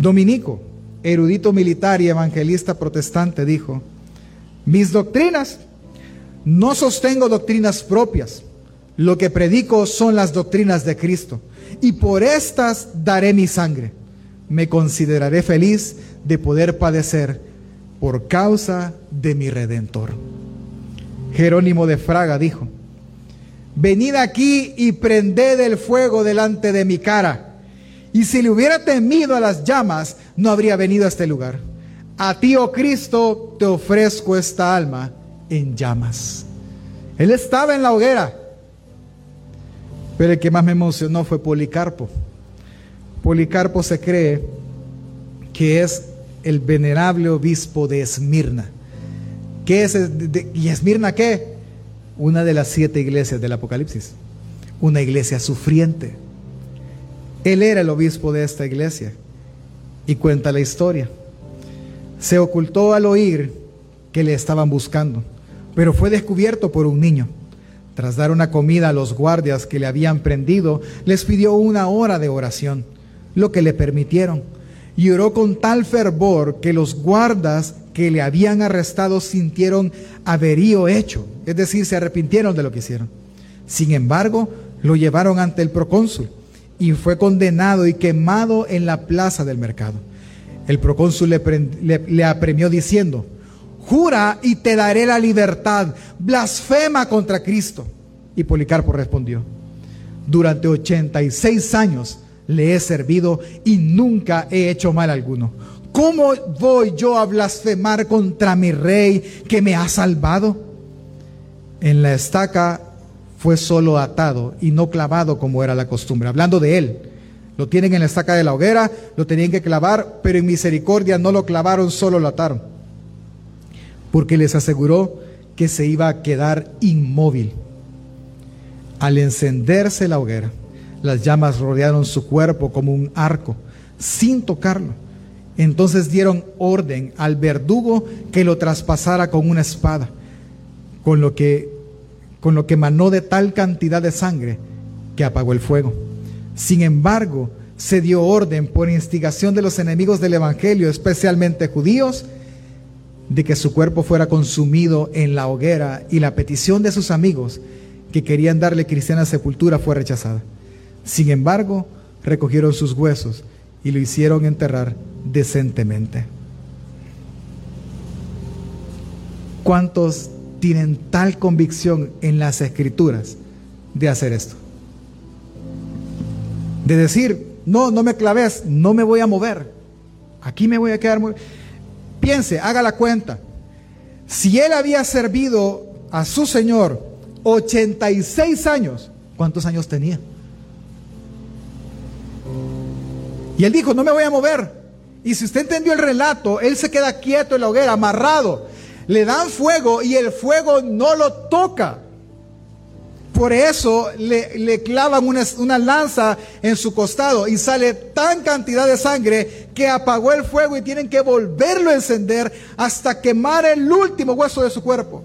Dominico, erudito militar y evangelista protestante, dijo, mis doctrinas, no sostengo doctrinas propias, lo que predico son las doctrinas de Cristo, y por estas daré mi sangre. Me consideraré feliz de poder padecer por causa de mi redentor. Jerónimo de Fraga dijo, venid aquí y prended el fuego delante de mi cara. Y si le hubiera temido a las llamas, no habría venido a este lugar. A ti, oh Cristo, te ofrezco esta alma en llamas. Él estaba en la hoguera, pero el que más me emocionó fue Policarpo. Policarpo se cree que es el venerable obispo de Esmirna. ¿Qué es? ¿Y Esmirna qué? Una de las siete iglesias del Apocalipsis. Una iglesia sufriente. Él era el obispo de esta iglesia. Y cuenta la historia. Se ocultó al oír que le estaban buscando, pero fue descubierto por un niño. Tras dar una comida a los guardias que le habían prendido, les pidió una hora de oración, lo que le permitieron. Y oró con tal fervor que los guardas que le habían arrestado sintieron averío hecho, es decir, se arrepintieron de lo que hicieron. Sin embargo, lo llevaron ante el procónsul y fue condenado y quemado en la plaza del mercado. El procónsul le, le apremió diciendo, jura y te daré la libertad, blasfema contra Cristo. Y Policarpo respondió, durante 86 años le he servido y nunca he hecho mal alguno. ¿Cómo voy yo a blasfemar contra mi rey que me ha salvado? En la estaca fue solo atado y no clavado como era la costumbre, hablando de él. Lo tienen en la estaca de la hoguera, lo tenían que clavar, pero en misericordia no lo clavaron, solo lo ataron porque les aseguró que se iba a quedar inmóvil. Al encenderse la hoguera, las llamas rodearon su cuerpo como un arco, sin tocarlo. Entonces dieron orden al verdugo que lo traspasara con una espada, con lo que con lo que manó de tal cantidad de sangre que apagó el fuego. Sin embargo, se dio orden por instigación de los enemigos del evangelio, especialmente judíos, de que su cuerpo fuera consumido en la hoguera y la petición de sus amigos que querían darle cristiana sepultura fue rechazada. Sin embargo, recogieron sus huesos y lo hicieron enterrar decentemente. ¿Cuántos tienen tal convicción en las escrituras de hacer esto? De decir, no, no me claves, no me voy a mover, aquí me voy a quedar. Piense, haga la cuenta. Si él había servido a su Señor 86 años, ¿cuántos años tenía? Y él dijo, no me voy a mover. Y si usted entendió el relato, él se queda quieto en la hoguera, amarrado. Le dan fuego y el fuego no lo toca. Por eso le, clavan una, lanza en su costado y sale tan cantidad de sangre que apagó el fuego y tienen que volverlo a encender hasta quemar el último hueso de su cuerpo.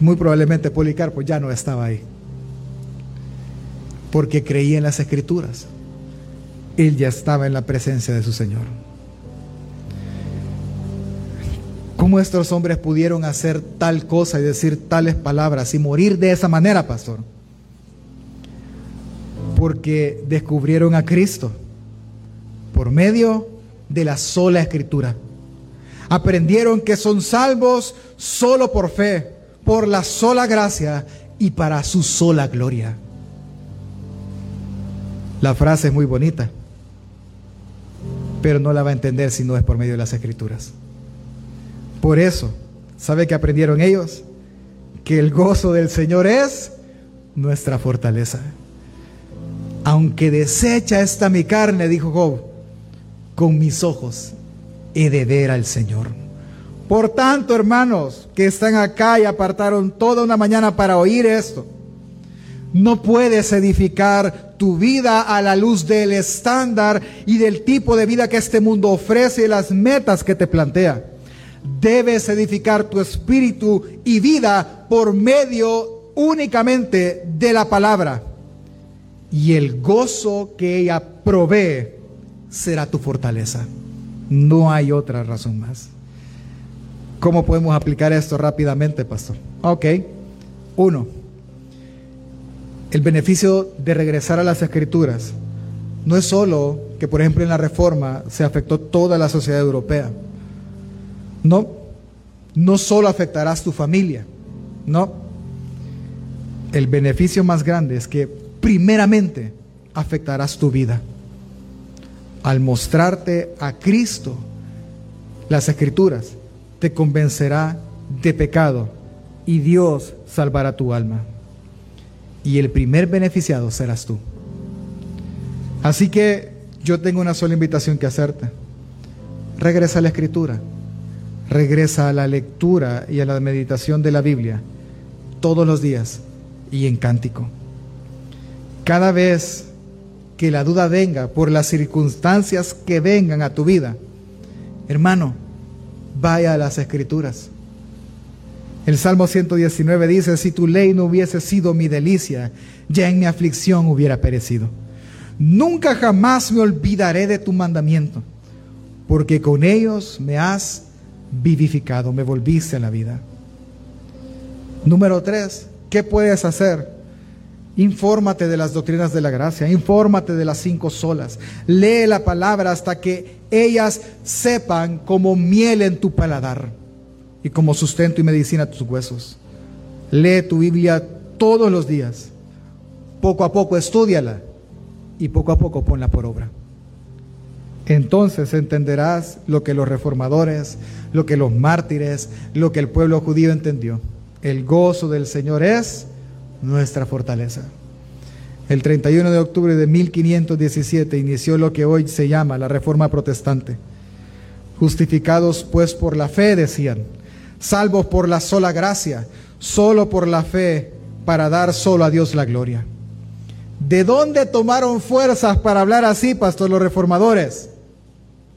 Muy probablemente Policarpo ya no estaba ahí. Porque creía en las escrituras. Él ya estaba en la presencia de su Señor. ¿Cómo estos hombres pudieron hacer tal cosa y decir tales palabras y morir de esa manera, pastor? Porque descubrieron a Cristo por medio de la sola escritura. Aprendieron que son salvos solo por fe, por la sola gracia y para su sola gloria. La frase es muy bonita, pero no la va a entender si no es por medio de las escrituras. Por eso, ¿sabe qué aprendieron ellos? Que el gozo del Señor es nuestra fortaleza. Aunque desecha esta mi carne, dijo Job, con mis ojos he de ver al Señor. Por tanto, hermanos que están acá y apartaron toda una mañana para oír esto, no puedes edificar tu vida a la luz del estándar y del tipo de vida que este mundo ofrece y las metas que te plantea debes edificar tu espíritu y vida por medio únicamente de la palabra. Y el gozo que ella provee será tu fortaleza. No hay otra razón más. ¿Cómo podemos aplicar esto rápidamente, pastor? Ok. Uno, el beneficio de regresar a las escrituras no es solo que, por ejemplo, en la reforma se afectó toda la sociedad europea. No, no solo afectarás tu familia, no. El beneficio más grande es que primeramente afectarás tu vida. Al mostrarte a Cristo, las escrituras te convencerá de pecado y Dios salvará tu alma. Y el primer beneficiado serás tú. Así que yo tengo una sola invitación que hacerte. Regresa a la escritura. Regresa a la lectura y a la meditación de la Biblia todos los días y en cántico. Cada vez que la duda venga por las circunstancias que vengan a tu vida, hermano, vaya a las escrituras. El Salmo 119 dice, si tu ley no hubiese sido mi delicia, ya en mi aflicción hubiera perecido. Nunca jamás me olvidaré de tu mandamiento, porque con ellos me has vivificado, me volviste a la vida. Número tres, ¿qué puedes hacer? Infórmate de las doctrinas de la gracia, infórmate de las cinco solas, lee la palabra hasta que ellas sepan como miel en tu paladar y como sustento y medicina a tus huesos. Lee tu Biblia todos los días. Poco a poco estudiala y poco a poco ponla por obra. Entonces entenderás lo que los reformadores, lo que los mártires, lo que el pueblo judío entendió. El gozo del Señor es nuestra fortaleza. El 31 de octubre de 1517 inició lo que hoy se llama la Reforma Protestante. Justificados pues por la fe, decían, salvos por la sola gracia, solo por la fe, para dar solo a Dios la gloria. ¿De dónde tomaron fuerzas para hablar así, pastor, los reformadores?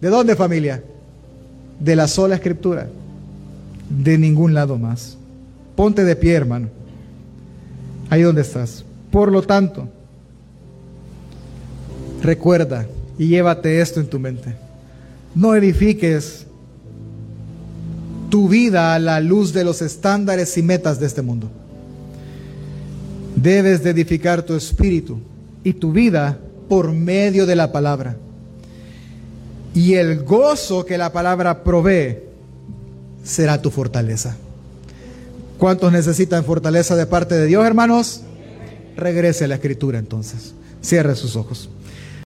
¿De dónde, familia? De la sola escritura. De ningún lado más. Ponte de pie, hermano. Ahí donde estás. Por lo tanto, recuerda y llévate esto en tu mente. No edifiques tu vida a la luz de los estándares y metas de este mundo. Debes de edificar tu espíritu y tu vida por medio de la palabra. Y el gozo que la palabra provee será tu fortaleza. ¿Cuántos necesitan fortaleza de parte de Dios, hermanos? Regrese a la escritura entonces. Cierre sus ojos.